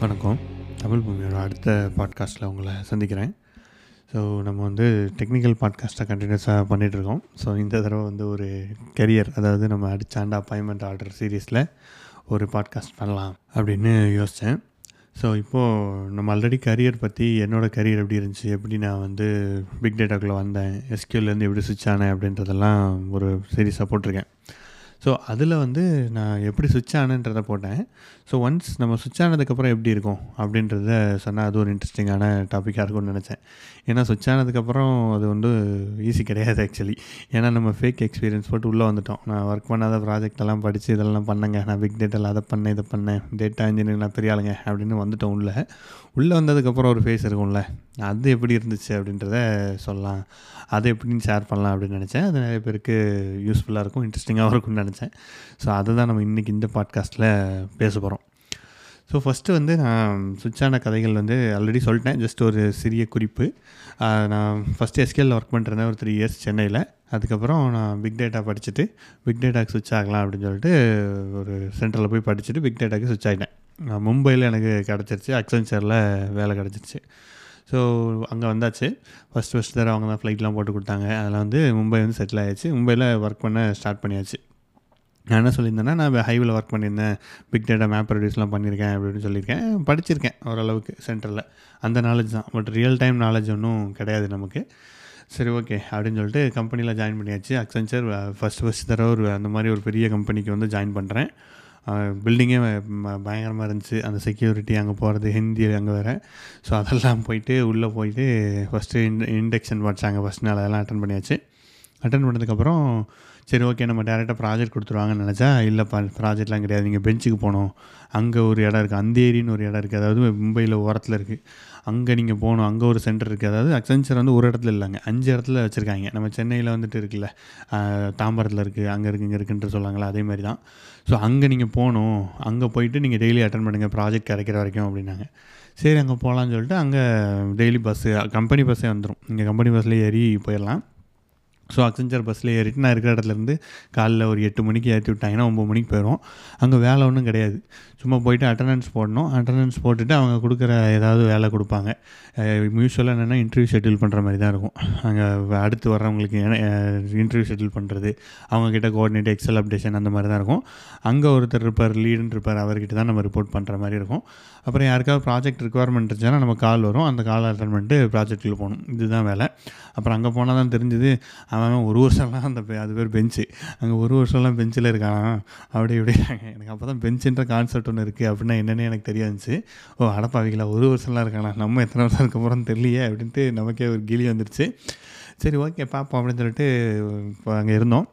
வணக்கம். தமிழ் பூமியோட அடுத்த பாட்காஸ்ட்டில் உங்களை சந்திக்கிறேன். ஸோ நம்ம வந்து டெக்னிக்கல் பாட்காஸ்ட்டை கண்டினியூஸாக பண்ணிகிட்ருக்கோம் ஸோ இந்த தடவை வந்து ஒரு கெரியர் அதாவது நம்ம அடிச்சாண்ட அப்பாயின்மெண்ட் ஆர்டர் சீரீஸில் ஒரு பாட்காஸ்ட் பண்ணலாம் அப்படின்னு யோசித்தேன் ஸோ இப்போது நம்ம ஆல்ரெடி கரியர் பற்றி என்னோடய கரியர் எப்படி இருந்துச்சு எப்படி நான் வந்து பிக் டேட்டாக்குள்ளே வந்தேன் எஸ்கியூலேருந்து எப்படி சுவிட்ச் ஆனேன் அப்படின்றதெல்லாம் ஒரு சீரீஸாக போட்டிருக்கேன். ஸோ அதில் வந்து நான் எப்படி சுவிட்ச் ஆனன்றதை போட்டேன். ஸோ ஒன்ஸ் நம்ம சுவிட்ச் ஆனதுக்கப்புறம் எப்படி இருக்கும்? அப்படின்றத சொன்னால் அது ஒரு இன்ட்ரெஸ்டிங்கான டாப்பிக்காக இருக்கும்னு நினச்சேன். ஏன்னா சுவிட்ச் ஆனதுக்கப்புறம் அது வந்து ஈஸி கிடையாது ஆக்சுவலி ஏன்னா நம்ம ஃபேக் எக்ஸ்பீரியன்ஸ் போட்டு உள்ளே வந்துட்டோம். நான் ஒர்க் பண்ணாத ப்ராஜெக்ட் எல்லாம் படித்து இதெல்லாம் பண்ணேங்க. நான் பிக் டேட்டாவில் அதை பண்ணேன் இதை பண்ணேன். டேட்டா இன்ஜினியர் நான் பெரிய ஆளுங்க அப்படின்னு வந்துட்டோம் உள்ளே. உள்ளே வந்ததுக்கப்புறம் ஒரு ஃபேஸ் இருக்கும்ல அது எப்படி இருந்துச்சு அப்படின்றத சொல்லலாம். அதை எப்படின்னு ஷேர் பண்ணலாம் அப்படின்னு நினச்சேன். அது நிறைய பேருக்கு யூஸ்ஃபுல்லாக இருக்கும் இன்ட்ரெஸ்டிங்காகவும் இருக்கும்னு நினச்சேன். ஸோ அதை தான் நம்ம இன்றைக்கி இந்த பாட்காஸ்ட்டில் பேச போகிறோம் ஸோ ஃபஸ்ட்டு வந்து நான் சுவிட்சான கதைகள் வந்து ஆல்ரெடி சொல்லிட்டேன். ஜஸ்ட் ஒரு சிறிய குறிப்பு. நான் ஃபஸ்ட்டு எஸ்கேலில் ஒர்க் பண்ணுறேன் ஒரு த்ரீ இயர்ஸ் சென்னையில். அதுக்கப்புறம் நான் பிக் டேட்டா படிச்சுட்டு பிக் டேட்டாக்கு சுவிட்ச் ஆகலாம் அப்படின்னு சொல்லிட்டு ஒரு சென்டரில் போய் படிச்சுட்டு பிக் டேட்டாக்கு சுவிட்ச் ஆகிட்டேன் மும்பையில் எனக்கு கிடச்சிருச்சு. அக்சென்ச்சரில் வேலை கிடச்சிருச்சு. ஸோ அங்கே வந்தாச்சு. ஃபஸ்ட் ஃபஸ்ட் தடவை அவங்க தான் ஃப்ளைட்லாம் போட்டு கொடுத்தாங்க. அதில் வந்து மும்பை வந்து செட்டில் ஆகிடுச்சு மும்பையில் ஒர்க் பண்ண ஸ்டார்ட் பண்ணியாச்சு. நான் என்ன சொல்லியிருந்தேன்னா நான் ஹைவில் ஒர்க் பண்ணியிருந்தேன். பிக் டேட்டா மேப் ப்ரொடியூஸ்லாம் பண்ணியிருக்கேன் அப்படின்னு சொல்லியிருக்கேன். படிச்சிருக்கேன் ஓரளவுக்கு சென்டரில் அந்த நாலேஜ் தான். பட் ரியல் டைம் நாலேஜ் ஒன்றும் கிடையாது நமக்கு. சரி ஓகே அப்படின்னு சொல்லிட்டு கம்பெனியில் ஜாயின் பண்ணியாச்சு. அக்சென்ச்சர் ஃபஸ்ட் ஃபஸ்ட் தடவை ஒரு அந்த மாதிரி ஒரு பெரிய கம்பெனிக்கு வந்து ஜாயின் பண்ணுறேன் பில்டிங்கே பயங்கரமாக இருந்துச்சு. அந்த செக்யூரிட்டி அங்கே போகிறது ஹிந்தி அங்கே வேறு. ஸோ அதெல்லாம் போயிட்டு உள்ளே போயிட்டு ஃபஸ்ட்டு இன் இண்டக்ஷன் படித்தாங்க ஃபஸ்ட் நாள். அதெல்லாம் அட்டன் பண்ணியாச்சு. அட்டன் பண்ணதுக்கப்புறம் சரி ஓகே நம்ம டேரெக்டாக ப்ராஜெக்ட் கொடுத்துருவாங்கன்னு நினச்சா இல்லைப்பா ப்ராஜெக்ட்லாம் கிடையாது. நீங்கள் பெஞ்சுக்கு போகணும். அங்கே ஒரு இடம் இருக்குது அந்தேரின்னு ஒரு இடம் இருக்குது அதாவது மும்பையில் ஓரத்தில் இருக்குது அங்கே நீங்கள் போகணும். அங்கே ஒரு சென்டர் இருக்குது அதாவது அக்சென்ச்சர் வந்து ஒரு இடத்துல இல்லைங்க. அஞ்சு இடத்துல வச்சுருக்காங்க. நம்ம சென்னையில் வந்துட்டு இருக்குல்ல தாம்பரத்தில் இருக்குது அங்கே இருக்குது இங்கே இருக்குன்ற சொல்லுவாங்களே அதே மாதிரி தான். ஸோ அங்கே நீங்கள் போகணும். அங்கே போயிட்டு நீங்கள் டெய்லி அட்டன் பண்ணுங்கள் ப்ராஜெக்ட் கிடைக்கிற வரைக்கும் அப்படின்னாங்க. சரி அங்கே போகலான்னு சொல்லிட்டு அங்கே டெய்லி பஸ்ஸு கம்பெனி பஸ்ஸே வந்துடும் இங்கே கம்பெனி பஸ்ஸில் ஏறி போயிடலாம். ஸோ அக்சென்ச்சர் பஸ்ஸில் ஏறிட்டு நான் இருக்கிற இடத்துலேருந்து காலைல ஒரு எட்டு மணிக்கு ஏற்றி விட்டாங்கன்னா ஒம்பது மணிக்கு போயிடும் அங்கே வேலை ஒன்றும் கிடையாது. சும்மா போயிட்டு அட்டண்டன்ஸ் போடணும். அட்டண்டன்ஸ் போட்டுட்டு அவங்க கொடுக்குற ஏதாவது வேலை கொடுப்பாங்க. யூஸ்வலாக என்னென்னா இன்டர்வியூ ஷெட்யூல் பண்ணுற மாதிரி தான் இருக்கும். அங்கே அடுத்து வர்றவங்களுக்கு இன்டர்வியூ ஷெட்யூல் பண்ணுறது அவங்கக்கிட்ட கோஆர்டினேட் எக்ஸல் அப்டேஷன் அந்த மாதிரி தான் இருக்கும். அங்கே ஒருத்தர் இருப்பார் லீடுன்னு இருப்பார் அவர்கிட்ட தான் நம்ம ரிப்போர்ட் பண்ணுற மாதிரி இருக்கும். அப்புறம் யாருக்காவது ப்ராஜெக்ட் ரிக்குவயர்மெண்ட் இருந்துச்சுன்னா நம்ம கால் வரும். அந்த கால் அட்டன் பண்ணிட்டு ப்ராஜெக்ட்டில் போகணும். இதுதான் வேலை. அப்புறம் அங்கே போனால் தான் தெரிஞ்சுது அவன் ஒரு வருஷம்லாம் அந்த பெ- அது பேர் பெஞ்சு அங்கே ஒரு வருஷம்லாம் பெஞ்சில் இருக்கானா. அப்படி இப்படி எனக்கு அப்போ தான் பெஞ்சுன்ற கான்செப்ட் ஒன்று இருக்குது அப்படின்னா என்னென்னு எனக்கு தெரிய வந்துச்சு ஓ அடப்பாவிங்களா ஒரு வருஷம்லாம் இருக்கானா? நம்ம எத்தனை வருஷம் இருக்க போகிறோம்னு தெரியலையே அப்படின்ட்டு நமக்கே ஒரு கிளி வந்துருச்சு. சரி ஓகே பார்ப்போம் அப்படின்னு சொல்லிட்டு இப்போ அங்கே இருந்தோம்.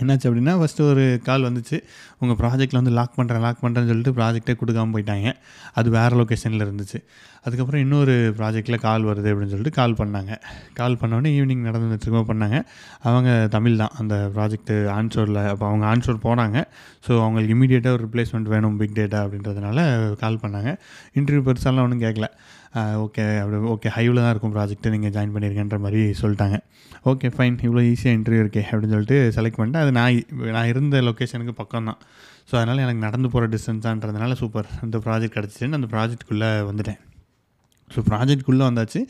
என்னாச்சு அப்படின்னா ஃபஸ்ட்டு ஒரு கால் வந்துச்சு. உங்கள் ப்ராஜெக்ட்டில் வந்து லாக் பண்ணுறேன் லாக் பண்ணுறேன்னு சொல்லிட்டு ப்ராஜெக்டே கொடுக்காம போயிட்டாங்க. அது வேறு லொக்கேஷனில் இருந்துச்சு. அதுக்கப்புறம் இன்னொரு ப்ராஜெக்ட்டில் கால் வருது அப்படின்னு சொல்லிட்டு கால் பண்ணாங்க. கால் பண்ணோடனே ஈவினிங் நடந்துட்டுருக்கோம் பண்ணாங்க. அவங்க தமிழ் தான். அந்த ப்ராஜெக்ட்டு ஆன்சோரில் அப்போ அவங்க ஆன்ஷோர் போனாங்க. ஸோ அவங்களுக்கு இமீடியேட்டாக ஒரு ரிப்ளேஸ்மெண்ட் வேணும் பிக் டேட்டா அப்படின்றதுனால கால் பண்ணாங்க. இன்டர்வியூ பெருசாலாம் ஒன்றும் கேட்கல ஓகே அப்படி ஓகே ஹைவில் தான் இருக்கும் ப்ராஜெக்ட்டு நீங்கள் ஜாயின் பண்ணியிருக்கேன்ற மாதிரி சொல்லிட்டாங்க. ஓகே ஃபைன் இவ்வளோ ஈஸியாக இன்டர்வியூ இருக்கே அப்படின்னு சொல்லிட்டு செலக்ட் பண்ணிட்டு அது நான் நான் இருந்த லொக்கேஷனுக்கு பக்கம் தான் ஸோ அதனால் எனக்கு நடந்து போகிற டிஸ்டன்ஸான்றதுனால சூப்பர் அந்த ப்ராஜெக்ட் கிடச்சிச்சுன்னு அந்த ப்ராஜெக்ட்குள்ளே வந்துட்டேன். ஸோ ப்ராஜெக்ட்குள்ளே வந்தாச்சு.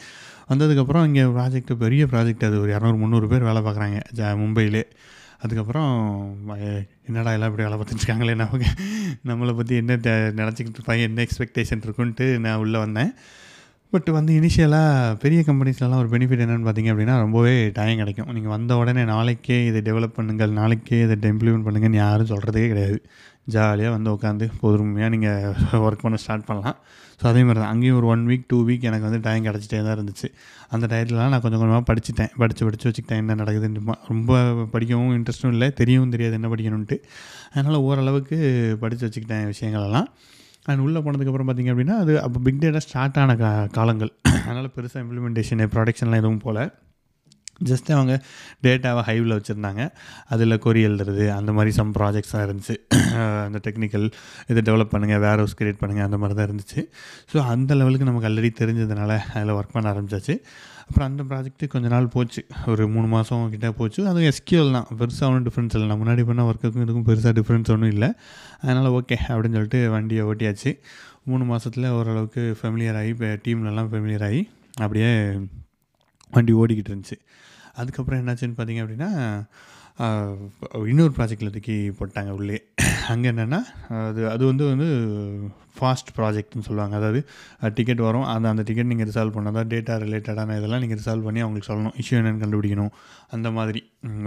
வந்ததுக்கப்புறம் இங்கே ப்ராஜெக்ட் பெரிய ப்ராஜெக்ட் அது. ஒரு இரநூறு முந்நூறு பேர் வேலை பார்க்குறாங்க. ஜ மும்பையிலே. அதுக்கப்புறம் என்னடா எல்லாம் இப்படி வேலை பார்த்துட்டு நமக்கு. நம்மளை பற்றி என்ன நினச்சிக்கிட்டு இருப்பாங்க என்ன எக்ஸ்பெக்டேஷன் இருக்குன்ட்டு நான் உள்ளே வந்தேன். பட் வந்து இனிஷியலாக பெரிய கம்பெனிஸ்லலாம் ஒரு பெனிஃபிட் என்னென்னு பார்த்தீங்க அப்படின்னா ரொம்பவே டைம் கிடைக்கும். நீங்கள் வந்த உடனே நாளைக்கே இதை டெவலப் பண்ணுங்கள் நாளைக்கே இதை இம்ப்ளிமெண்ட் பண்ணுங்கன்னு யாரும் சொல்கிறதே கிடையாது. ஜாலியாக வந்து உட்காந்து பொறுமையாக நீங்கள் ஒர்க் பண்ண ஸ்டார்ட் பண்ணலாம். ஸோ அதே மாதிரி தான். அங்கேயும் ஒரு ஒன் வீக் டூ வீக் எனக்கு வந்து டைம் கிடச்சிட்டே தான் இருந்துச்சு. அந்த டயத்துலலாம் நான் கொஞ்சம் கொஞ்சமாக படிச்சுட்டேன். படித்து படித்து வச்சுக்கிட்டேன். என்ன நடக்குதுன்னு ரொம்ப படிக்கவும் இன்ட்ரெஸ்ட்டும் இல்லை. தெரியவும் தெரியாது என்ன படிக்கணும்ன்ட்டு. அதனால் ஓரளவுக்கு படித்து வச்சுக்கிட்டேன் விஷயங்களெல்லாம். அண்ட் உள்ளே போனதுக்கப்புறம் பார்த்திங்க அப்படின்னா அது அப்போ பிக் டேட்டா ஸ்டார்ட் ஆன கா காலங்கள். அதனால் பெருசாக இம்ப்ளிமெண்டேஷன் ப்ரொடக்ஷன்லாம் எதுவும் போல். ஜஸ்ட் அவங்க டேட்டாவை ஹைவில் வச்சுருந்தாங்க. அதில் கொரி எழுதுறது அந்த மாதிரி சம் ப்ராஜெக்ட்ஸாக இருந்துச்சு. அந்த டெக்னிக்கல் இதை டெவலப் பண்ணுங்கள் வேர் ஹவுஸ் க்ரியேட் பண்ணுங்கள் அந்த மாதிரி தான் இருந்துச்சு. ஸோ அந்த லெவலுக்கு நமக்கு ஆல்ரெடி தெரிஞ்சதுனால அதில் ஒர்க் பண்ண ஆரம்பிச்சாச்சு. அப்புறம் அந்த ப்ராஜெக்ட்டு கொஞ்ச நாள் போச்சு. ஒரு மூணு மாதம் கிட்ட போச்சு. அதுவும் எஸ்கியூஎல் தான். பெருசாக ஒன்றும் டிஃப்ரென்ஸ் இல்லை. நான் முன்னாடி பண்ண ஒர்க்குக்கும் இதுக்கும் பெருசாக டிஃப்ரென்ஸ் ஒன்றும் இல்லை. அதனால் ஓகே அப்படின்னு சொல்லிட்டு வண்டியை ஓட்டியாச்சு. மூணு மாதத்துல ஓரளவுக்கு ஃபெமிலியர் ஆகி இப்போ டீம்லலாம் ஃபெமிலியர் ஆகி அப்படியே வண்டி ஓடிக்கிட்டு இருந்துச்சு அதுக்கப்புறம் என்னாச்சுன்னு பார்த்தீங்க அப்படின்னா இன்னொரு ப்ராஜெக்டில் தூக்கி போட்டாங்க உள்ளே. அங்கே என்னென்னா அது அது வந்து வந்து ஃபாஸ்ட் ப்ராஜெக்ட்னு சொல்லுவாங்க. அதாவது டிக்கெட் வரும். அந்த அந்த டிக்கெட் நீங்கள் ரிசால்வ் பண்ணால் தான் டேட்டா ரிலேட்டடான இதெல்லாம் நீங்கள் ரிசால்வ் பண்ணி அவங்களுக்கு சொல்லணும். இஷ்யூ என்னென்னு கண்டுபிடிக்கணும். அந்த மாதிரி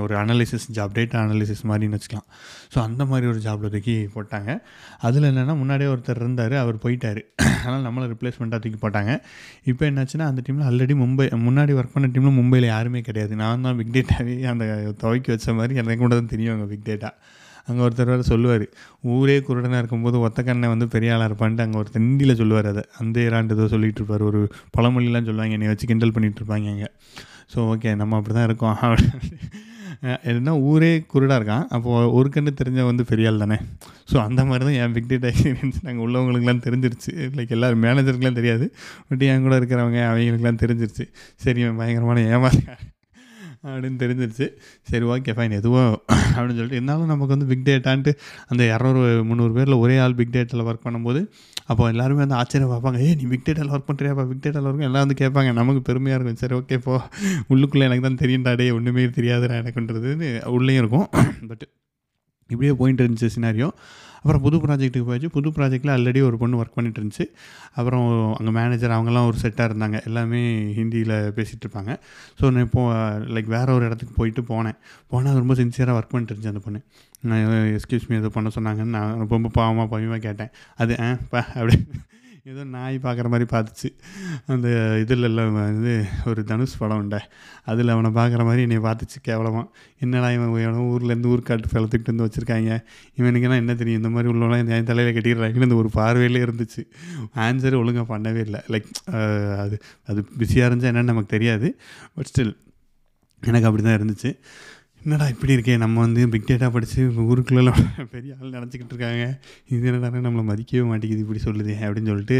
ஒரு அனாலிசிஸ் ஜாப் டேட்டா அனாலிசிஸ் மாதிரின்னு வச்சுக்கலாம். ஸோ அந்த மாதிரி ஒரு ஜாப்பில் தூக்கி போட்டாங்க. அதில் என்னென்னா முன்னாடியே ஒருத்தர் இருந்தார். அவர் போயிட்டார். அதனால் நம்மளை ரிப்ளேஸ்மெண்ட்டாக தூக்கி போட்டாங்க. இப்போ என்னாச்சுன்னா அந்த டீமில் ஆல்ரெடி மும்பை முன்னாடி ஒர்க் பண்ண டீமில் மும்பையில் யாருமே கிடையாது. நான் தான் பிக் டேட்டாவே அந்த துவைக்கி வச்ச மாதிரி எனக்கு கூட தான் தெரியும் அங்கே பிக் டேட்டா அங்கே ஒருத்தர் வேறு சொல்லுவார். ஊரே குருடனாக இருக்கும்போது ஒத்த கண்ணை வந்து பெரிய ஆளாக இருப்பான்ட்டு அங்கே ஒரு ஹிந்தியில் சொல்லுவார் அதை. அந்த ஏறாண்டு ஏதோ இருப்பார். ஒரு பழமொழிலாம் சொல்லுவாங்க. என்னை வச்சு கிண்டல் பண்ணிகிட்டு இருப்பாங்க அங்கே. ஸோ ஓகே நம்ம அப்படி தான் இருக்கோம் என்ன ஊரே குருடாக இருக்கான். அப்போது ஒரு கண்ணு தெரிஞ்ச வந்து பெரியாள் தானே. ஸோ அந்த மாதிரி தான் என் பிக்டேட் எக்ஸ்பீரியன்ஸ் நாங்கள் உள்ளவங்களுக்குலாம் தெரிஞ்சிருச்சு. லைக் எல்லோரும் மேனேஜருக்குலாம் தெரியாது. பட் என் கூட இருக்கிறவங்க அவங்களுக்குலாம் தெரிஞ்சிருச்சு. சரி பயங்கரமான ஏமாறுங்க அப்படின்னு தெரிஞ்சிருச்சு. சரி ஓகே ஃபைன் எதுவோ அப்படின்னு சொல்லிட்டு இருந்தாலும் நமக்கு வந்து பிக் டேட்டான்ட்டு அந்த இரநூறு முந்நூறு பேரில் ஒரே ஆள் பிக் டேட்டாவில் ஒர்க் பண்ணும்போது அப்போ எல்லாருமே வந்து ஆச்சரியம் பார்ப்பாங்க ஏ நீ பிக் டேட்டாவில் ஒர்க் பண்ணுறியாப்பா பிக் டேட்டாவில் ஒர்க் எல்லாம் வந்து கேட்பாங்க. நமக்கு பெருமையாக இருக்கும். சரி ஓகே போ. உள்ளுக்குள்ளே எனக்கு தான் தெரியும்டாடே ஒன்றுமே தெரியாதுடா எனக்குன்றதுன்னு உள்ளேயும் இருக்கும். பட் இப்படியே போயிட்டு இருந்துச்சு சினாரியோ அப்புறம் புது ப்ராஜெக்ட்டுக்கு போயாச்சு புது ப்ராஜெக்டில் ஆல்ரெடி ஒரு பொண்ணு ஒர்க் பண்ணிட்டு இருந்துச்சு அப்புறம் அங்கே மேனேஜர் அவங்கெல்லாம் ஒரு செட்டாக இருந்தாங்க. எல்லாமே ஹிந்தியில் பேசிகிட்டு இருப்பாங்க. ஸோ நான் இப்போது லைக் வேறு ஒரு இடத்துக்கு போயிட்டு போனேன். போனால் ரொம்ப சின்சியராக ஒர்க் பண்ணிட்டு இருந்துச்சு அந்த பொண்ணு. நான் எஸ்கியூஸ் மீ எதுவும் பண்ண சொன்னாங்கன்னு நான் ரொம்ப பாவமாக பயமாக கேட்டேன். அது ஆ பா அப்படி. ஏதோ நாய் பார்க்குற மாதிரி பார்த்துச்சு. அந்த இதில் எல்லாம் வந்து ஒரு தனுஷ் படம் உண்டை. அதில் அவனை பார்க்குற மாதிரி என்னை பார்த்துச்சு கேவலமாக என்னடா இவன் இவன் ஊர்லேருந்து ஊர்க்காட்டு ஃபலத்துக்கிட்டு வந்து வச்சுருக்காங்க. இவனுக்கெல்லாம் என்ன தெரியும்? இந்த மாதிரி உள்ளவங்களாம் என் தலையில் கட்டிடுறாங்கன்னு இந்த ஒரு பார்வையிலே இருந்துச்சு. ஆன்சர் ஒழுங்காக பண்ணவே இல்லை. லைக் அது அது பிஸியாக இருந்துச்சா என்னன்னு நமக்கு தெரியாது. பட் ஸ்டில் எனக்கு அப்படி தான் இருந்துச்சு. என்னடா இப்படி இருக்கே? நம்ம வந்து பிக் டேட்டா படித்து ஊருக்குள்ளெல்லாம் பெரிய ஆள் நினச்சிக்கிட்டு இருக்காங்க. இது என்னடா நம்மளை மதிக்கவே மாட்டேங்குது இப்படி சொல்லுது அப்படின்னு சொல்லிட்டு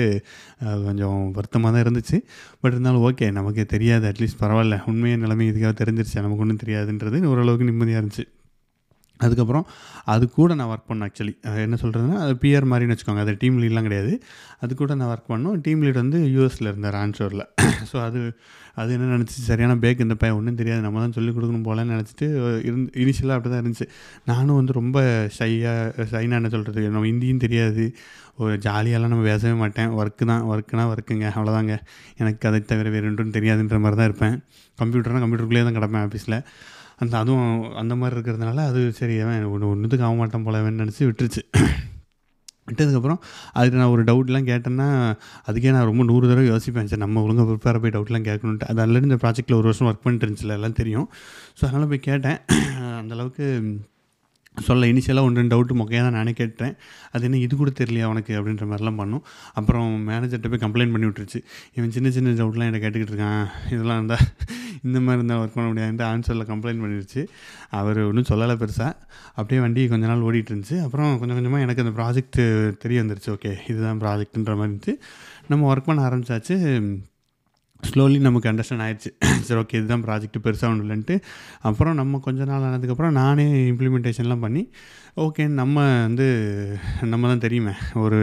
கொஞ்சம் வருத்தமாக தான் இருந்துச்சு. பட் இருந்தாலும் ஓகே நமக்கு தெரியாது அட்லீஸ்ட் பரவாயில்ல. உண்மையான நிலைமை இதுக்காக தெரிஞ்சிருச்சு. நமக்கு ஒன்றும் தெரியாதுன்றது ஓரளவுக்கு நிம்மதியாக இருந்துச்சு. அதுக்கப்புறம் அது கூட நான் ஒர்க் பண்ணேன் ஆக்சுவலி என்ன சொல்கிறதுனா அது பிஆர் மாதிரின்னு வச்சுக்கோங்க. அது டீம் லீட்லாம் கிடையாது. அது கூட நான் ஒர்க் பண்ணோம். டீம் லீட் வந்து யூஎஸில் இருந்தார் ஆன்ஷோரில் ஸோ அது அது என்ன நினச்சி சரியான பேக் இந்த பையன் ஒன்றும் தெரியாது. நம்ம தான் சொல்லிக் கொடுக்கணும் போலன்னு நினச்சிட்டு இருந்து இனிஷியலாக அப்படி தான் இருந்துச்சு. நானும் வந்து ரொம்ப ஷையாக ஷைனாக என்ன சொல்கிறது நம்ம ஹிந்தியும் தெரியாது. ஒரு ஜாலியாலாம் நம்ம பேசவே மாட்டேன். ஒர்க்கு தான். ஒர்க்குனா ஒர்க்குங்க அவ்வளோதாங்க எனக்கு அதை தவிர வேறு ஒன்றும் தெரியாதுன்ற மாதிரி தான் இருப்பேன் கம்ப்யூட்டர்னால் கம்ப்யூட்டருக்குள்ளேயே தான் கிடப்பேன் ஆஃபீஸில் அந்த அதுவும் அந்த மாதிரி இருக்கிறதுனால அது சரி அவன் ஒன்று ஒன்றுத்துக்கு ஆக மாட்டான் போலவேன்னு நினச்சி விட்டுருச்சு. விட்டதுக்கப்புறம் அதுக்கு நான் ஒரு டவுட்லாம் கேட்டேன்னா அதுக்கே நான் ரொம்ப நூறு தடவை யோசிப்பேன். சார் நம்ம ஒழுங்காக ப்ரிப்பேர் போய் டவுட்லாம் கேட்கணுன்ட்டு அது ஆல்ரெடி இந்த ப்ராஜெக்ட்டில் ஒரு வருஷம் ஒர்க் பண்ணிட்டு இருந்துச்சுல எல்லாம் தெரியும். ஸோ அதனால் போய் கேட்டேன். அந்தளவுக்கு சொல்ல இனிஷியலாக ஒன்று ரெண்டு டவுட்டு மொக்கையாக தான் நானே கேட்டேன் அது என்ன இது கூட தெரியலையா அவனுக்கு அப்படின்ற மாதிரிலாம் பண்ணும். அப்புறம் மேனேஜர்கிட்ட போய் கம்ப்ளைண்ட் பண்ணி விட்டுருச்சு. இவன் சின்ன சின்ன டவுட்லாம் என்னை கேட்டுக்கிட்டு இருக்கான். இதெல்லாம் இருந்தால் இந்த மாதிரி இருந்தால் ஒர்க் பண்ண முடியாதுன்ட்டு ஆன்சரில் கம்ப்ளைண்ட் பண்ணிடுச்சு அவர் ஒன்றும் சொல்லலை பெருசாக அப்படியே வண்டி கொஞ்ச நாள் ஓடிட்டு இருந்துச்சு அப்புறம் கொஞ்சம் கொஞ்சமாக எனக்கு அந்த ப்ராஜெக்ட் தெரிய வந்துருச்சு. ஓகே இதுதான் ப்ராஜெக்ட்டுன்ற மாதிரி இருந்துச்சு. நம்ம ஒர்க் பண்ண ஆரம்பிச்சாச்சு. ஸ்லோலி நமக்கு அண்டர்ஸ்டாண்ட் ஆயிடுச்சு. சரி ஓகே இதுதான் ப்ராஜெக்ட் பெருசாக ஒன்றும் இல்லைன்ட்டு. அப்புறம் நம்ம கொஞ்ச நாள் ஆனதுக்கப்புறம் நானே இம்ப்ளிமெண்டேஷன்லாம் பண்ணி ஓகே நம்ம வந்து நம்ம தான் தெரியுமே. ஒரு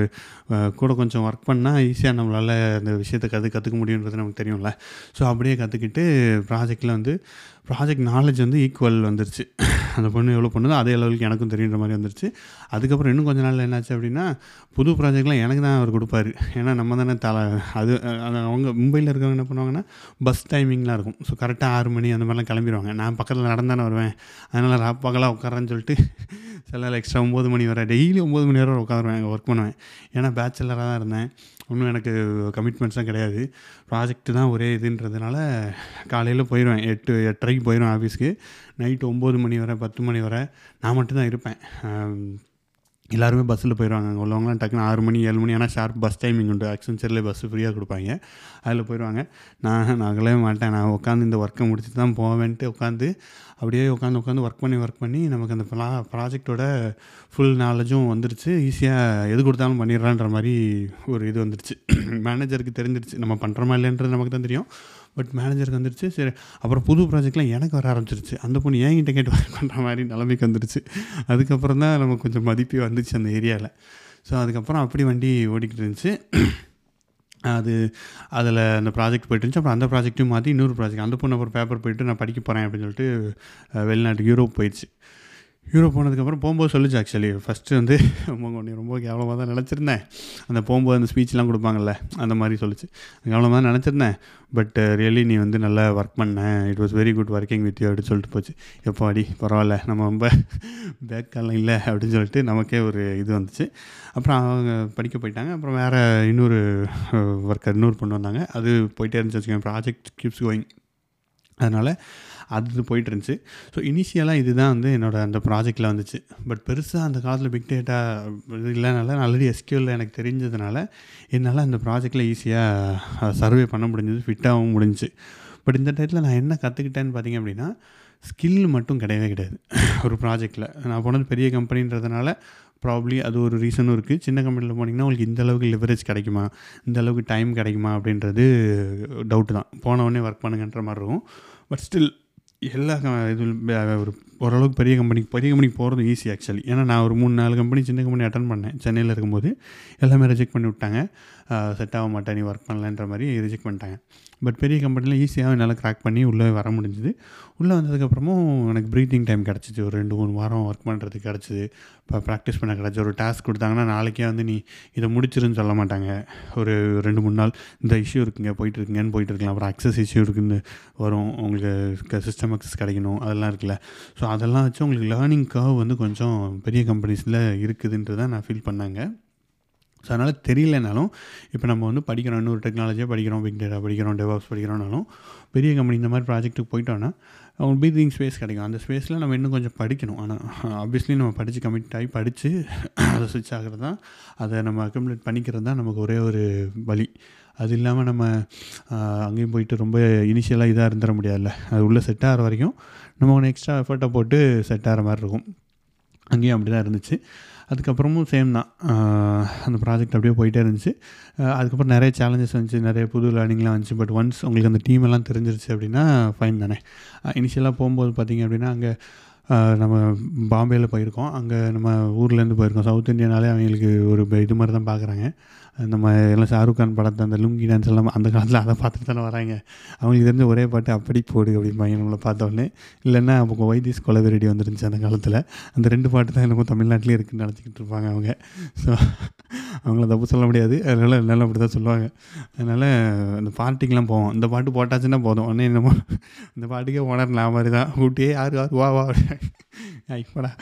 கூட கொஞ்சம் ஒர்க் பண்ணால் ஈஸியாக நம்மளால் அந்த விஷயத்தை கற்று கற்றுக்க முடியுன்றது நமக்கு தெரியும்ல. ஸோ அப்படியே கற்றுக்கிட்டு ப்ராஜெக்டில் வந்து ப்ராஜெக்ட் நாலேஜ் வந்து ஈக்குவல் வந்துருச்சு. அந்த பொண்ணு எவ்வளோ பண்ணுதோ அதே லெவலுக்கு எனக்கும் தெரியுன்ற மாதிரி வந்துருச்சு. அதுக்கப்புறம் இன்னும் கொஞ்ச நாள் என்னாச்சு அப்படின்னா புது ப்ராஜெக்ட்லாம் எனக்கு தான் அவர் கொடுப்பாரு. ஏன்னா நம்ம தானே தலை அது அவங்க மும்பையில் இருக்கவங்க என்ன பண்ணுவாங்கன்னா பஸ் டைமிங்லாம் இருக்கும். ஸோ கரெக்டாக ஆறு மணி அந்த மாதிரிலாம் கிளம்பிடுவாங்க நான் பக்கத்தில் நடந்தானே வருவேன். அதனால் ராப்பாக்கெல்லாம் உட்காரன்னு சொல்லிட்டு சில எக்ஸ்ட்ரா ஒம்பது மணி வரை டெய்லி ஒம்பது மணி வரை உட்காந்துருவேன் ஒர்க் பண்ணுவேன். ஏன்னா பேச்சுலராக தான் இருந்தேன். ஒன்றும் எனக்கு கமிட்மெண்ட்ஸ்லாம் கிடையாது. ப்ராஜெக்ட் தான் ஒரே இதுன்றதுனால காலையில் போயிடுவேன் எட்டு எட்டரைக்கு போயிடுவேன் ஆஃபீஸ்க்கு நைட்டு ஒம்பது மணி வரை பத்து மணி வரை நான் மட்டும்தான் இருப்பேன். எல்லாருமே பஸ்ஸில் போயிடுவாங்க அங்கே உள்ளவங்களாம் டக்குன்னு ஆறு மணி ஏழு மணி ஆனால் ஷார்ப் பஸ் டைமிங் உண்டு. அக்சென்ச்சரில் பஸ்ஸு ஃப்ரீயாக கொடுப்பாங்க. அதில் போயிடுவாங்க நான் நகலவே மாட்டேன். நான் உட்காந்து இந்த ஒர்க்கை முடிச்சுட்டு தான் போவேன்ட்டு உட்காந்து அப்படியே உட்காந்து உட்காந்து ஒர்க் பண்ணி ஒர்க் பண்ணி நமக்கு அந்த ப்ரா ப்ராஜெக்டோட ஃபுல் நாலேஜும் வந்துருச்சு. ஈஸியாக எது கொடுத்தாலும் பண்ணிடுறான்ற மாதிரி ஒரு இது வந்துருச்சு. மேனேஜருக்கு தெரிஞ்சிருச்சு. நம்ம பண்ணுறோமா இல்லைன்றது நமக்கு தான் தெரியும். பட் மேனேஜருக்கு வந்துருச்சு. சரி அப்புறம் புது ப்ராஜெக்ட்லாம் எனக்கு வர ஆரம்பிச்சிருச்சு. அந்த பொண்ணு என்கிட்ட கேட்டு ஒர்க் பண்ணுற மாதிரி நிலைமைக்கு வந்துருச்சு. அதுக்கப்புறம் தான் நமக்கு கொஞ்சம் மதிப்பே வந்துச்சு அந்த ஏரியாவில் ஸோ அதுக்கப்புறம் அப்படி வண்டி ஓடிக்கிட்டு இருந்துச்சு. அது அதில் அந்த ப்ராஜெக்ட் போயிட்டு இருந்துச்சு. அப்புறம் அந்த ப்ராஜெக்ட்டையும் மாற்றி இன்னொரு ப்ராஜெக்ட் அந்த பொண்ணு அப்புறம் பேப்பர் போயிட்டு நான் படிக்க போகிறேன் அப்படின்னு சொல்லிட்டு வெளிநாட்டுக்கு யூரோப் போயிடுச்சு. யூரோப் போனதுக்கப்புறம் போகும்போது சொல்லிச்சு ஆக்சுவலி ஃபஸ்ட்டு வந்து ரொம்ப உன்னை ரொம்ப கேவலமாக தான் நினச்சிருந்தேன். அந்த போகும்போது அந்த ஸ்பீச்லாம் கொடுப்பாங்கல்ல அந்த மாதிரி சொல்லிச்சு. கேவலமாக தான் நினச்சிருந்தேன். பட் ரியலி uh, நீ வந்து நல்லா ஒர்க் பண்ண. It was very good working with you அப்படின்னு சொல்லிட்டு போச்சு. எப்போ அடி பரவாயில்ல. நம்ம ரொம்ப பேக்கெல்லாம் இல்லை அப்படின்னு சொல்லிட்டு நமக்கே ஒரு இது வந்துச்சு. அப்புறம் அவங்க படிக்க போயிட்டாங்க. அப்புறம் வேறு இன்னொரு uh, ஒர்க்கர் இன்னொரு பொண்ணு வந்தாங்க. அது போயிட்டே இருந்துச்சு வச்சுக்கோங்க ப்ராஜெக்ட் கீப்ஸ் கோயிங் அதனால் அது போயிட்டு இருந்துச்சு ஸோ இனிஷியலாக இதுதான் வந்து என்னோட அந்த ப்ராஜெக்டில் வந்துச்சு. பட் பெருசாக அந்த காலத்தில் பிக் டேட்டா இது இல்லைனால ஆல்ரெடி எஸ்கியூவில் எனக்கு தெரிஞ்சதுனால என்னால் அந்த ப்ராஜெக்டில் ஈஸியாக சர்வே பண்ண முடிஞ்சது ஃபிட்டாகவும் முடிஞ்சுச்சு. பட் இந்த டயத்தில் நான் என்ன கற்றுக்கிட்டேன்னு பார்த்தீங்க அப்படின்னா ஸ்கில் மட்டும் கிடையவே கிடையாது. ஒரு ப்ராஜெக்டில் நான் போனது பெரிய கம்பெனின்றதுனால ப்ராப்ளி அது ஒரு ரீசனும் இருக்குது சின்ன கம்பெனியில் போனீங்கன்னா உங்களுக்கு இந்த அளவுக்கு லிவரேஜ் கிடைக்குமா? இந்த அளவுக்கு டைம் கிடைக்குமா? அப்படின்றது டவுட்டு தான். போனவொடனே ஒர்க் பண்ணுங்கன்ற மாதிரி இருக்கும். பட் ஸ்டில் எல்லா க- இது ஒரு ஓரளவுக்கு பெரிய கம்பெனிக்கு பெரிய கம்பெனிக்கு போகிறது ஈஸி ஆக்சுவலி ஏன்னா நான் ஒரு மூணு நாலு கம்பெனி சின்ன கம்பெனி அட்டன் பண்ணேன். சென்னையில் இருக்கும்போது எல்லாமே ரிஜெக்ட் பண்ணி விட்டாங்க. செட் ஆக மாட்டேன் நீ ஒர்க் பண்ணலன்ற மாதிரி ரிஜெக்ட் பண்ணிட்டாங்க. பட் பெரிய கம்பெனியில் ஈஸியாக என்னால் கிராக் பண்ணி உள்ளே வர முடிஞ்சுது. உள்ளே வந்ததுக்கப்புறமும் எனக்கு ப்ரீத்திங் டைம் கிடச்சிது. ஒரு ரெண்டு மூணு வாரம் ஒர்க் பண்ணுறதுக்கு கிடச்சிது. இப்போ ப்ராக்டிஸ் பண்ண கிடச்சி. ஒரு டாஸ்க் கொடுத்தாங்கன்னா நாளைக்கே வந்து நீ இதை முடிச்சிருன்னு சொல்ல மாட்டாங்க. ஒரு ரெண்டு மூணு நாள் இந்த இஷ்யூ இருக்குங்க போயிட்டு இருக்குங்கன்னு போயிட்டு இருக்கலாம். அப்புறம் அக்சஸ் இஷ்யூ இருக்குன்னு வரும். உங்களுக்கு சிஸ்டம் அக்சஸ் கிடைக்கணும். அதெல்லாம் இருக்குல்ல. ஸோ ஸோ அதெல்லாம் வச்சு உங்களுக்கு லேர்னிங் கர்வ் வந்து கொஞ்சம் பெரிய கம்பெனிஸில் இருக்குதுன்றதான் நான் ஃபீல் பண்ணாங்க. ஸோ அதனால் தெரியலனாலும் இப்போ நம்ம வந்து படிக்கிறோம் இன்னொரு டெக்னாலஜியாக படிக்கிறோம் பிக் டேட்டா படிக்கிறோம் டெவாப்ஸ் படிக்கிறோம்னாலும் பெரிய கம்பெனி இந்த மாதிரி ப்ராஜெக்ட்டுக்கு போயிட்டோன்னா அவங்க பீதிங் ஸ்பேஸ் கிடைக்கும். அந்த ஸ்பேஸில் நம்ம இன்னும் கொஞ்சம் படிக்கணும். ஆனால் ஆப்வியஸ்லி நம்ம படித்து கமிட் ஆகி படித்து அதை சுவிட்ச் ஆகிறது தான் அதை நம்ம அக்கம்ப்ளீட் பண்ணிக்கிறது தான் நமக்கு ஒரே ஒரு வழி. அது இல்லாமல் நம்ம அங்கேயும் போயிட்டு ரொம்ப இனிஷியலாக இதாக இருந்துட முடியாதுல்ல. அது உள்ளே செட் ஆகிற வரைக்கும் நம்ம ஒன்று எக்ஸ்ட்ரா எஃபர்ட்டை போட்டு செட் ஆகிற மாதிரி இருக்கும். அங்கேயும் அப்படி தான் இருந்துச்சு. அதுக்கப்புறமும் சேம் தான். அந்த ப்ராஜெக்ட் அப்படியே போயிட்டே இருந்துச்சு. அதுக்கப்புறம் நிறைய சேலஞ்சஸ் வந்துச்சு. நிறைய புது லேர்னிங்லாம் வந்துச்சு. பட் ஒன்ஸ் உங்களுக்கு அந்த டீம் எல்லாம் தெரிஞ்சிருச்சு அப்படின்னா ஃபைன் தானே. இனிஷியலாக போகும்போது பார்த்திங்க அப்படின்னா அங்கே நம்ம பாம்பேயில் போயிருக்கோம். அங்கே நம்ம ஊர்லேருந்து போயிருக்கோம். சவுத் இந்தியனாலே அவங்களுக்கு ஒரு இது மாதிரி தான் பார்க்குறாங்க நம்ம எல்லாம் ஷாருக் கான் படத்தை அந்த லுங்கி டான்ஸ் எல்லாம் அந்த காலத்தில் அதை பார்த்துட்டு தானே வராங்க. அவங்களுக்கு தெரிஞ்ச ஒரே பாட்டு அப்படி போடு அப்படிம்பாங்க நம்மளை பார்த்தோன்னே இல்லைன்னா அப்போ வைத்திஸ் கொலவெரடி வந்துருந்துச்சு அந்த காலத்தில். அந்த ரெண்டு பாட்டு தான் எனக்கு தமிழ்நாட்டிலே இருக்குன்னு நினச்சிக்கிட்டு இருப்பாங்க அவங்க. ஸோ அவங்கள தப்பு சொல்ல முடியாது. அதனால் எல்லாம் அப்படி தான் சொல்லுவாங்க. அதனால் அந்த பார்ட்டிக்கெலாம் போவோம். இந்த பாட்டு போட்டாச்சுன்னா போதும். உடனே என்னமோ இந்த பாட்டுக்கே ஓனர் நான் மாதிரி தான் ஊட்டியே யார்? யார்? வா வா இப்போடா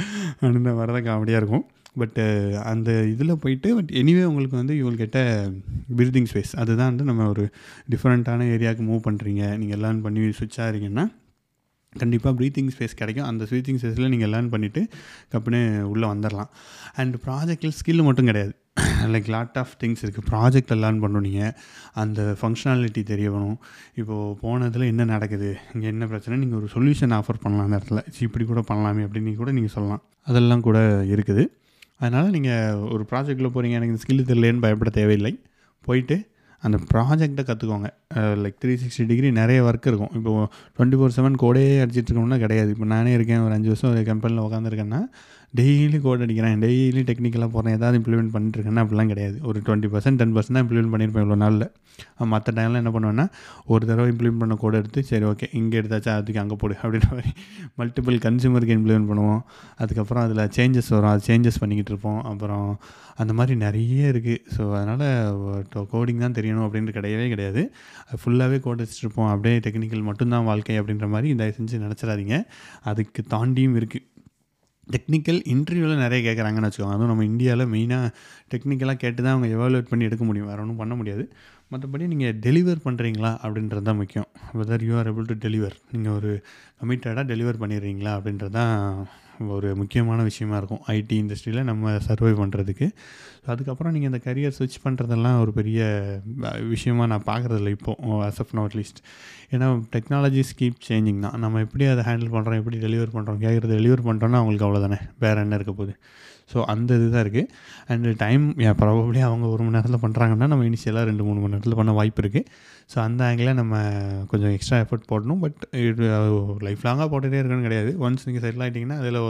அப்படின்னு வரதான் காமெடியாக இருக்கும். பட்டு uh, அந்த இதில் போயிட்டு பட் எனிவே உங்களுக்கு வந்து இவங்க கெட்ட பிரீதிங் ஸ்பேஸ் அதுதான் வந்து நம்ம ஒரு டிஃப்ரெண்ட்டான ஏரியாவுக்கு மூவ் பண்ணுறீங்க நீங்கள் லேர்ன் பண்ணி சுவிட்சாக இருக்கீங்கன்னா கண்டிப்பாக ப்ரீத்திங் ஸ்பேஸ் கிடைக்கும். அந்த ப்ரீத்திங் ஸ்பேஸில் நீங்கள் லேர்ன் பண்ணிவிட்டு கப்புன்னு உள்ளே வந்துடலாம் அண்ட் ப்ராஜெக்டில் ஸ்கில் மட்டும் கிடையாது. லைக் லாட் ஆஃப் திங்ஸ் இருக்குது ப்ராஜெக்டில் லேர்ன் பண்ணணும் நீங்கள் அந்த ஃபங்க்ஷனாலிட்டி தெரியணும் இப்போது போனதில் என்ன நடக்குது? இங்கே என்ன பிரச்சனை? நீங்கள் ஒரு சொல்யூஷன் ஆஃபர் பண்ணலாம் அந்த இடத்துல. இப்படி கூட பண்ணலாமே அப்படின்னு கூட நீங்கள் சொல்லலாம். அதெல்லாம் கூட இருக்குது. அதனால் நீங்கள் ஒரு ப்ராஜெக்டில் போகிறீங்க எனக்கு இந்த ஸ்கில் தெரியலேன்னு பயப்பட தேவையில்லை. போயிட்டு அந்த ப்ராஜெக்டை கற்றுக்கோங்க லைக் த்ரீ சிக்ஸ்டி டிகிரி நிறைய ஒர்க் இருக்கும். இப்போது டுவெண்ட்டி ஃபோர் செவன் கோடே அடிச்சிட்ருக்கோம்னா கிடையாது. இப்போ நானே இருக்கேன் ஒரு அஞ்சு வருஷம் ஒரு கம்பெனியில் உட்காந்துருக்கேன்னா டெய்லி கோட் அடிக்கிறேன். டெய்லி டெக்னிக்கலாக போகிறேன் ஏதாவது இம்ப்ளிமெண்ட் பண்ணிட்டுருக்கேன்னா அப்படிலாம் கிடையாது. ஒரு டுவெண்ட்டி பர்சன்ட் டென் பர்சன்ட் தான் இம்ப்ளிமெண்ட் பண்ணியிருப்பேன் இவ்வளோ நாளில். மற்ற டைமில் என்ன பண்ணுவேன்னா ஒரு தடவை இம்ப்ளிமெண்ட் பண்ண கோட் எடுத்து சரி ஓகே இங்கே எடுத்தாச்சும் அதுக்கு அங்கே போடு அப்படின்ற மாதிரி மல்டிபிள் கன்சியூமருக்கு இம்ப்ளிமெண்ட் பண்ணுவோம். அதுக்கப்புறம் அதில் சேஞ்சஸ் வரும். அது சேஞ்சஸ் பண்ணிக்கிட்டு இருப்போம். அப்புறம் அந்த மாதிரி நிறைய இருக்குது ஸோ அதனால் கோடிங் தான் தெரியணும் அப்படின்ற கிடையவே கிடையாது. ஃபுல்லாகவே கோட் வச்சுருப்போம் அப்படியே டெக்னிக்கல் மட்டும்தான் வாழ்க்கை அப்படின்ற மாதிரி தயவு செஞ்சு நினச்சிடாதீங்க. அதுக்கு தாண்டியும் இருக்குது டெக்னிக்கல் இன்டர்வியூவில் நிறைய கேட்குறாங்கன்னு வச்சுக்கோங்க. அதுவும் நம்ம இந்தியாவில் மெயினாக டெக்னிக்கலாக கேட்டு தான் அவங்க எவாலுவேட் பண்ணி எடுக்க முடியும். வேறு ஒன்றும் பண்ண முடியாது. மற்றபடி நீங்கள் டெலிவர் பண்ணுறீங்களா அப்படின்றது தான் முக்கியம். Whether you are able to deliver நீங்கள் ஒரு கமிட்டடாக டெலிவர் பண்ணிடுறீங்களா அப்படின்றது தான் ஒரு முக்கியமான விஷயமா இருக்கும். ஐடி இண்டஸ்ட்ரியில் நம்ம சர்வை பண்ணுறதுக்கு அதுக்கப்புறம் நீங்கள் இந்த கரியர் ஸ்விட்ச் பண்ணுறதெல்லாம் ஒரு பெரிய விஷயமாக விஷயமா நான் பார்க்குறதில்ல இப்போது as of now at least ஏன்னா டெக்னாலஜிஸ் கீப் சேஞ்சிங் தான். நம்ம எப்படி அதை ஹேண்டில் பண்ணுறோம் எப்படி டெலிவர் பண்ணுறோம் கேட்குறது டெலிவர் பண்ணுறோன்னா அவங்களுக்கு அவ்வளோதானே வேறு என்ன இருக்க போகுது? ஸோ அந்த இது தான் இருக்குது அண்டு டைம் ப்ராபப்ளி அவங்க ஒரு மணி நேரத்தில் பண்ணுறாங்கன்னா நம்ம இனிஷியலாக ரெண்டு மூணு மணி நேரத்தில் பண்ண வாய்ப்பு இருக்குது ஸோ அந்த ஆங்கிளில் நம்ம கொஞ்சம் எக்ஸ்ட்ரா எஃபர்ட் போடணும். பட் இது லைஃப் லாங்காக போட்டுகிட்டே இருக்கணும்னு கிடையாது. ஒன்ஸ் நீங்கள் செட்டில் ஆகிட்டிங்கன்னா அதில்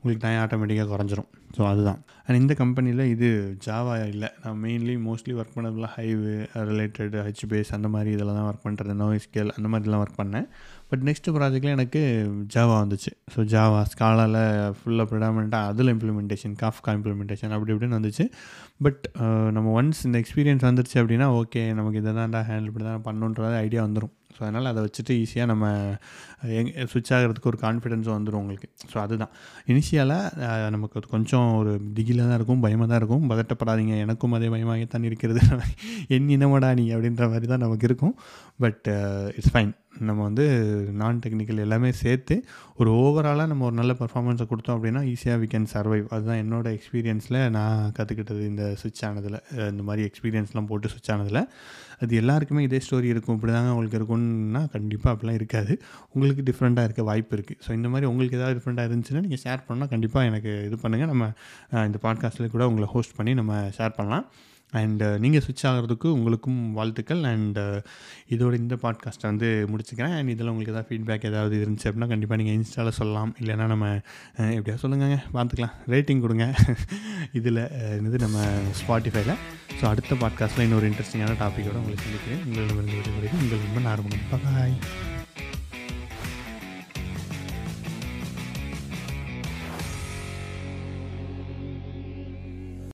உங்களுக்கு டைம் ஆட்டோமேட்டிக்காக குறைஞ்சிரும். ஸோ அதுதான். அண்ட் இந்த கம்பெனியில் இது ஜாவா இல்லை. நான் மெயின்லி மோஸ்ட்லி ஒர்க் பண்ணதுலாம் ஹைவே ரிலேட்டட் ஹெச்பேஸ் அந்த மாதிரி இதெல்லாம் தான் ஒர்க் பண்ணுறது நோய்ஸ்கேல் அந்த மாதிரிலாம் ஒர்க் பண்ணேன். பட் நெக்ஸ்ட்டு ப்ராஜெக்டில் எனக்கு ஜாவா வந்துச்சு. ஸோ ஜாவா ஸ்காலாவில் ஃபுல்லாக ப்ரிடாமினாக அதில் இம்ப்ளிமெண்டேஷன் காஃப்கா இம்ப்ளிமெண்டேஷன் அப்படி இப்படின்னு வந்துச்சு. பட் uh, நம்ம ஒன்ஸ் இந்த எக்ஸ்பீரியன்ஸ் வந்துருச்சு அப்படின்னா ஓகே நமக்கு இதை தான்டா ஹேண்டில் பண்ணி தான் பண்ணுன்றது ஐடியா வந்துடும் ஸோ அதனால் அதை வச்சுட்டு ஈஸியாக நம்ம எங் சுவிட்ச் ஆகிறதுக்கு ஒரு கான்ஃபிடென்ஸும் வந்துடும் உங்களுக்கு. ஸோ அதுதான். இனிஷியலாக நமக்கு அது கொஞ்சம் ஒரு திகிலாக தான் இருக்கும் பயமாக தான் இருக்கும். பதட்டப்படாதீங்க. எனக்கும் அதே பயமாகத்தான் இருக்கிறது. என் இனமடா நீ அப்படின்ற மாதிரி தான் நமக்கு இருக்கும். பட் இட்ஸ் ஃபைன் நம்ம வந்து நான் டெக்னிக்கல் எல்லாமே சேர்த்து ஒரு ஓவராலாக நம்ம ஒரு நல்ல பர்ஃபார்மன்ஸை கொடுத்தோம் அப்படின்னா ஈஸியாக வி கேன் சர்வைவ் அதுதான் என்னோடய எக்ஸ்பீரியன்ஸில் நான் கற்றுக்கிட்டது இந்த சுவிட்ச் ஆனதில். இந்த மாதிரி எக்ஸ்பீரியன்ஸ்லாம் போட்டு சுவிட்ச் ஆனதில். அது எல்லாருக்குமே இதே ஸ்டோரி இருக்கும் இப்படி தாங்க உங்களுக்கு இருக்கும்னா கண்டிப்பாக அப்படிலாம் இருக்காது. உங்களுக்கு டிஃப்ரெண்ட்டாக இருக்க வாய்ப்பு இருக்குது ஸோ இந்த மாதிரி உங்களுக்கு ஏதாவது டிஃப்ரெண்ட்டாக இருந்துச்சுன்னா நீங்கள் ஷேர் பண்ணால் கண்டிப்பாக எனக்கு இது பண்ணுங்கள் நம்ம இந்த பாட்காஸ்ட்டில் கூட உங்களை ஹோஸ்ட் பண்ணி நம்ம ஷேர் பண்ணலாம். அண்டு uh, நீங்கள் சுவிட்ச் ஆகிறதுக்கு உங்களுக்கும் வாழ்த்துக்கள். அண்டு uh, இதோட இந்த பாட்காஸ்ட்டை வந்து முடிச்சுக்கிறேன். அண்ட் இதில் உங்களுக்கு எதாவது ஃபீட்பேக் ஏதாவது இருந்துச்சு அப்படின்னா கண்டிப்பாக நீங்கள் இன்ஸ்டாவில் சொல்லலாம். இல்லைனா நம்ம எப்படியா சொல்லுங்க பார்த்துக்கலாம். ரேட்டிங் கொடுங்க. இதில் இது நம்ம ஸ்பாட்டிஃபைல ஸோ அடுத்த பாட்காஸ்ட்டில் இன்னொரு இன்ட்ரெஸ்டிங்கான டாப்பிக்கோடு உங்களுக்கு சந்திக்கிறேன். உங்களிடமிருந்து விடுமுறை உங்கள் ரொம்ப நார்மல் பாய்